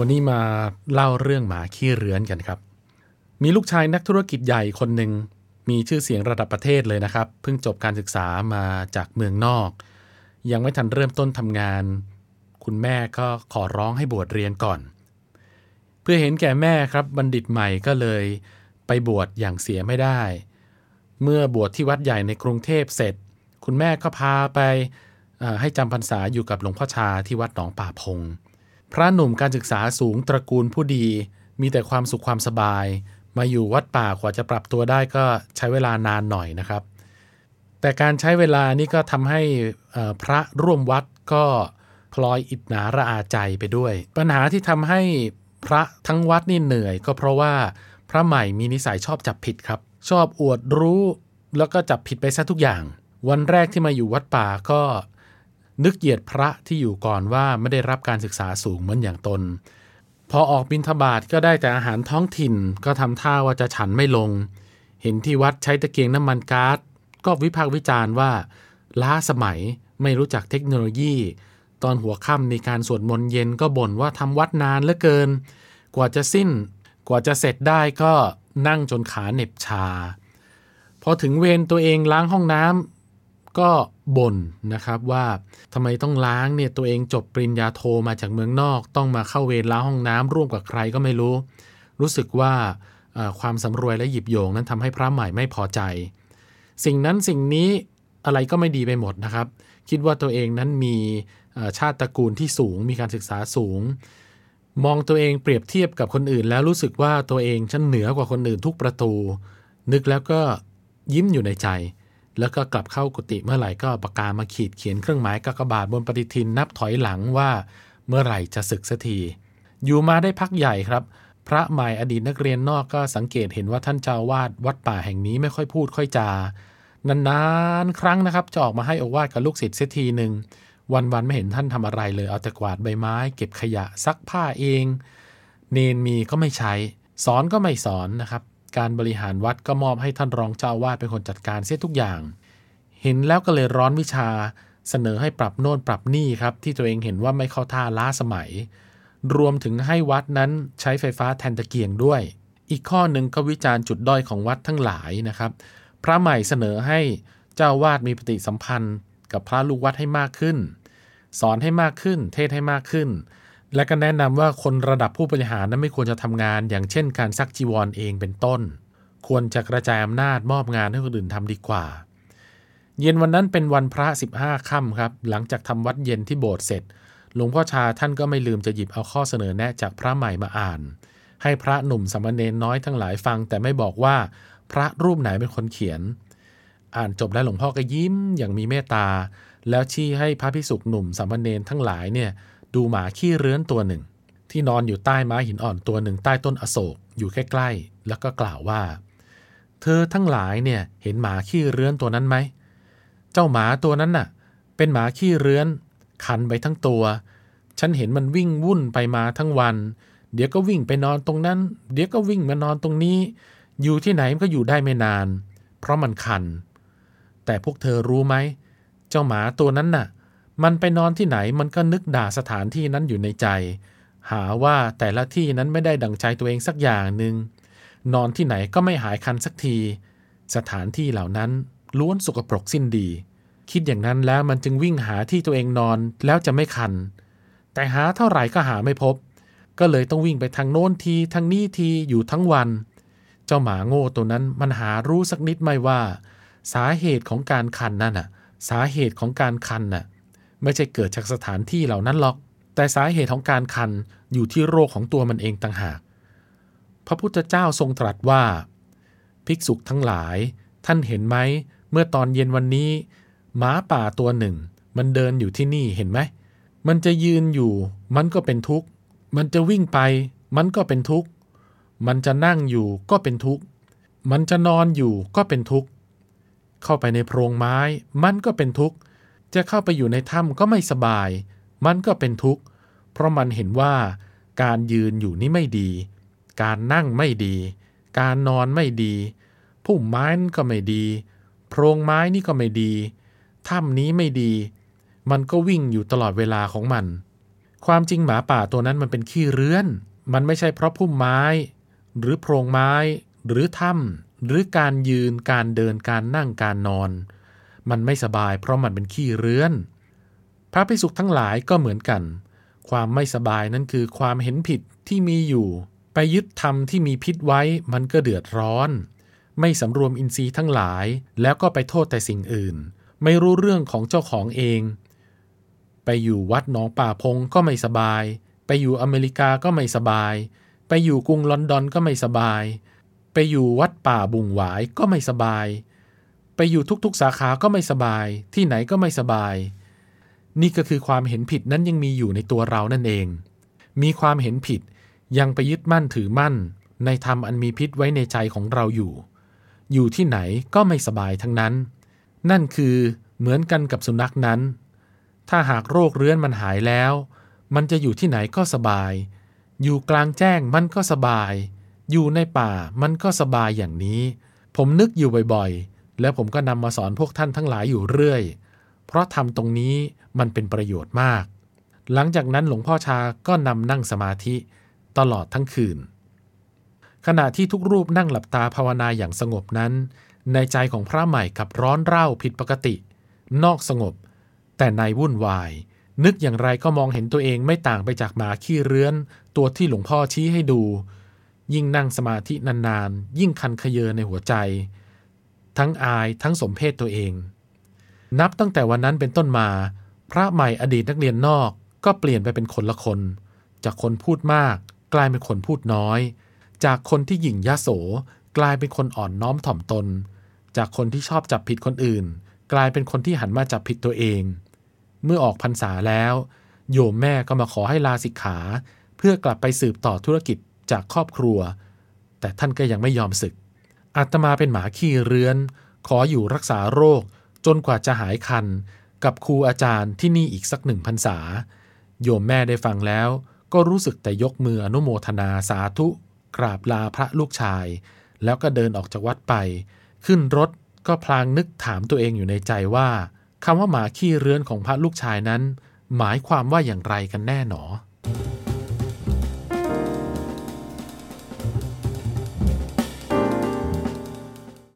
วันนี้มาเล่าเรื่องหมาขี้เรือนกันครับ มีลูกชายนักธุรกิจใหญ่คนหนึ่งมีชื่อเสียงระดับประเทศเลยนะครับ เพิ่งจบการศึกษามาจากเมืองนอก ยังไม่ทันเริ่มต้นทำงาน คุณแม่ก็ขอร้องให้บวชเรียนก่อน เพื่อเห็นแก่แม่ครับบัณฑิตใหม่ก็เลยไปบวชอย่างเสียไม่ได้ เมื่อบวชที่วัดใหญ่ในกรุงเทพเสร็จ คุณแม่ก็พาไปให้จำพรรษาอยู่กับหลวงพ่อชาที่วัดหนองป่าพง พระหนุ่มการศึกษาสูงตระกูลผู้ดี มีแต่ความสุขความสบาย มาอยู่วัดป่ากว่าจะปรับตัวได้ก็ใช้เวลานานหน่อยนะครับ แต่การใช้เวลานี่ก็ทำให้พระร่วมวัดก็พลอยอิดหนาระอาใจไปด้วย ปัญหาที่ทำให้พระทั้งวัดนี่เหนื่อย ก็เพราะว่าพระใหม่มีนิสัยชอบจับผิดครับ ชอบอวดรู้แล้วก็จับผิดไปซะทุกอย่าง วันแรกที่มาอยู่วัดป่าก็ นึกเหยียดพระที่อยู่ก่อนว่าไม่ได้รับการศึกษาสูงเหมือนอย่างตน พอออกบิณฑบาตก็ได้แต่อาหารท้องถิ่นก็ทำท่าว่าจะฉันไม่ลง เห็นที่วัดใช้ตะเกียงน้ำมันกา๊าซก็วิพากษ์วิจารณ์ว่า ล้าสมัยไม่รู้จักเทคโนโลยี ตอนหัวค่ำในการสวดมนต์เย็นก็บ่นว่าทำวัดนานเหลือเกิน กว่าจะสิ้น กว่าจะเสร็จได้ก็นั่งจนขาเหน็บชา พอถึงเวรตัวเองล้างห้องน้ำก็ บ่นนะครับว่าทำไมต้องล้างเนี่ยตัวเองจบปริญญาโทมาจากเมืองนอก ต้องมาเข้าเวรล้างห้องน้ำร่วมกับใครก็ไม่รู้ รู้สึกว่าความสำรวยและหยิบโยงนั้นทำให้พระใหม่ไม่พอใจ สิ่งนั้นสิ่งนี้อะไรก็ไม่ดีไปหมดนะครับ คิดว่าตัวเองนั้นมีชาติตระกูลที่สูง มีการศึกษาสูง มองตัวเองเปรียบเทียบกับคนอื่น แล้วรู้สึกว่าตัวเองชั้นเหนือกว่าคนอื่นทุกประตู นึกแล้วก็ยิ้มอยู่ในใจ แล้วก็กลับเข้ากุฏิเมื่อไหร่ก็ปากกามาขีดเขียนเครื่องหมายกากบาทบนปฏิทินนับถอยหลังว่า เมื่อไหร่จะศึกสักที อยู่มาได้พักใหญ่ครับ พระใหม่อดีตนักเรียนนอกก็สังเกตเห็นว่าท่านเจ้าวาดวัดป่าแห่งนี้ไม่ค่อยพูดค่อยจานานๆครั้งนะครับจะออกมาให้อวาดกับลูกศิษย์เสียทีหนึ่งวันๆไม่เห็นท่านทำอะไรเลย เอาแต่กวาดใบไม้ เก็บขยะซักผ้าเอง เนนมีก็ไม่ใช้ สอนก็ไม่สอนนะครับ การบริหารวัดก็มอบให้ท่านรองเจ้าวาดเป็นคนจัดการเสียทุกอย่าง เห็นแล้วก็เลยร้อนวิชาเสนอให้ปรับโน่นปรับนี่ครับ ที่ตัวเองเห็นว่าไม่เข้าท่าล้าสมัย รวมถึงให้วัดนั้นใช้ไฟฟ้าแทนตะเกียงด้วย อีกข้อหนึ่งก็วิจารณ์จุดด้อยของวัดทั้งหลายนะครับ พระใหม่เสนอให้เจ้าวาดมีปฏิสัมพันธ์ กับพระลูกวัดให้มากขึ้น สอนให้มากขึ้น เทศให้มากขึ้น และก็แนะนำว่าคนระดับผู้บริหารนั้นไม่ควรจะทำงาน อย่างเช่นการซักจีวรเองเป็นต้น ควรจะกระจายอำนาจมอบงานให้คนอื่นทำดีกว่า เย็นวันนั้นเป็นวันพระ 15ค่ำครับ หลังจากทำวัดเย็นที่โบสถ์เสร็จ หลวงพ่อชาท่านก็ไม่ลืมจะหยิบเอาข้อเสนอแนะจากพระใหม่มาอ่าน ให้พระหนุ่มสมณเณรน้อยทั้งหลายฟัง แต่ไม่บอกว่าพระรูปไหนเป็นคนเขียน อ่านจบแล้วหลวงพ่อก็ยิ้มอย่างมีเมตตา แล้วชี้ให้พระพิสุกหนุ่มสมณเณรทั้งหลายเนี่ย ดูหมาขี้เรื้อนตัวหนึ่ง ที่นอนอยู่ใต้ไม้หินอ่อนตัวหนึ่งใต้ต้นอโศกอยู่ใกล้ๆ แล้วก็กล่าวว่า เธอทั้งหลายเนี่ยเห็นหมาขี้เรื้อนตัวนั้นไหม เจ้าหมาตัวนั้นน่ะ เป็นหมาขี้เรื้อน คันไปทั้งตัว ฉันเห็นมันวิ่งวุ่นไปมาทั้งวัน เดี๋ยวก็วิ่งไปนอนตรงนั้น เดี๋ยวก็วิ่งมานอนตรงนี้ อยู่ที่ไหนมันก็อยู่ได้ไม่นาน เพราะมันคัน แต่พวกเธอรู้ไหม เจ้าหมาตัวนั้นน่ะ มันไปนอนที่ไหนมันก็นึกด่าสถานที่นั้นอยู่ในใจ หาว่าแต่ละที่นั้นไม่ได้ดังใจตัวเองสักอย่างหนึ่งนอนที่ไหนก็ไม่หายคันสักที สถานที่เหล่านั้นล้วนสกปรกสิ้นดี คิดอย่างนั้นแล้วมันจึงวิ่งหาที่ตัวเองนอนแล้วจะไม่คัน แต่หาเท่าไหร่ก็หาไม่พบ ก็เลยต้องวิ่งไปทางโน้นทีทางนี้ทีอยู่ทั้งวัน เจ้าหมาโง่ตัวนั้นมันหารู้สักนิดไม่ว่า สาเหตุของการคันนั่นน่ะ สาเหตุของการคันน่ะ ไม่ใช่เกิดจากสถานที่เหล่านั้นหรอก แต่สาเหตุของการคันอยู่ที่โรคของตัวมันเองต่างหาก พระพุทธเจ้าทรงตรัสว่า ภิกษุทั้งหลาย ท่านเห็นไหม เมื่อตอนเย็นวันนี้หมาป่าตัวหนึ่ง มันเดินอยู่ที่นี่เห็นไหม มันจะยืนอยู่ มันก็เป็นทุกข์ มันจะวิ่งไป มันก็เป็นทุกข์ มันจะนั่งอยู่ก็เป็นทุกข์ มันจะนอนอยู่ก็เป็นทุกข์ เข้าไปในโพรงไม้ มันก็เป็นทุกข์ จะเข้าไปอยู่ในถ้ำก็ไม่สบาย มันก็เป็นทุกข์ เพราะมันเห็นว่าการยืนอยู่นี่ไม่ดี การนั่งไม่ดี การนอนไม่ดีพุ่มไม้นก็ไม่ดี โพรงไม้นี่ก็ไม่ดี ถ้ำนี้ไม่ดี มันก็วิ่งอยู่ตลอดเวลาของมันคความจริงหมาป่าตัวนั้นมันเป็นขี้เรื้อน มันไม่ใช่เพราะพุ่มไม้ หรือโพรงไม้ หรือถ้ำหรือการยืน การเดิน การนั่ง การนอน มันไม่สบายเพราะมันเป็นขี้เรื้อน พระภิกษุทั้งหลายก็เหมือนกัน ความไม่สบายนั้นคือความเห็นผิดที่มีอยู่ ไปยึดธรรมที่มีพิษไว้มันก็เดือดร้อน ไม่สำรวมอินทรีย์ทั้งหลาย แล้วก็ไปโทษแต่สิ่งอื่น ไม่รู้เรื่องของเจ้าของเอง ไปอยู่วัดหนองป่าพงก็ไม่สบาย ไปอยู่อเมริกาก็ไม่สบาย ไปอยู่กรุงลอนดอนก็ไม่สบาย ไปอยู่วัดป่าบุงหวายก็ไม่สบาย ไปอยู่ทุกๆ สาขาก็ไม่สบาย ที่ไหนก็ไม่สบาย นี่ก็คือความเห็นผิดนั้นยังมีอยู่ในตัวเรานั่นเอง มีความเห็นผิดยังไปยึดมั่นถือมั่น ในธรรมอันมีพิษไว้ในใจของเราอยู่ อยู่ที่ไหนก็ไม่สบายทั้งนั้น นั่นคือเหมือนกันกับสุนัขนั้น ถ้าหากโรคเรื้อนมันหายแล้ว มันจะอยู่ที่ไหนก็สบาย อยู่กลางแจ้งมันก็สบาย อยู่ในป่ามันก็สบายอย่างนี้ ผมนึกอยู่บ่อยๆ แล้วผมก็นำมาสอนพวกท่านทั้งหลายอยู่เรื่อย เพราะทำตรงนี้มันเป็นประโยชน์มาก หลังจากนั้นหลวงพ่อชาก็นำนั่งสมาธิตลอดทั้งคืน ขณะที่ทุกรูปนั่งหลับตาภาวนาอย่างสงบนั้น ในใจของพระใหม่กับร้อนเร่าผิดปกติ นอกสงบ แต่ในวุ่นวาย นึกอย่างไรก็มองเห็นตัวเองไม่ต่างไปจากหมาขี้เรื้อน ตัวที่หลวงพ่อชี้ให้ดู ยิ่งนั่งสมาธินานๆ ยิ่งคันขยเยอในหัวใจ ทั้งอายทั้งสมเพศตัวเอง นับตั้งแต่วันนั้นเป็นต้นมา พระใหม่อดีตนักเรียนนอกก็เปลี่ยนไปเป็นคนละคน จากคนพูดมากกลายเป็นคนพูดน้อย จากคนที่หยิ่งยะโสกลายเป็นคนอ่อนน้อมถ่อมตน จากคนที่ชอบจับผิดคนอื่น กลายเป็นคนที่หันมาจับผิดตัวเอง เมื่อออกพรรษาแล้ว โยมแม่ก็มาขอให้ลาสิกขา เพื่อกลับไปสืบต่อธุรกิจจากครอบครัว แต่ท่านก็ยังไม่ยอมศึก อาตมาเป็นหมาขี้เรื้อน ขออยู่รักษาโรค จนกว่าจะหายคัน กับครูอาจารย์ที่นี่อีกสักหนึ่งพรรษา โยมแม่ได้ฟังแล้ว ก็รู้สึกแต่ยกมืออนุโมทนาสาธุ กราบลาพระลูกชาย แล้วก็เดินออกจากวัดไป ขึ้นรถก็พลางนึกถามตัวเองอยู่ในใจว่าคำว่าหมาขี้เรือนของพระลูกชายนั้น หมายความว่าอย่างไรกันแน่หนอ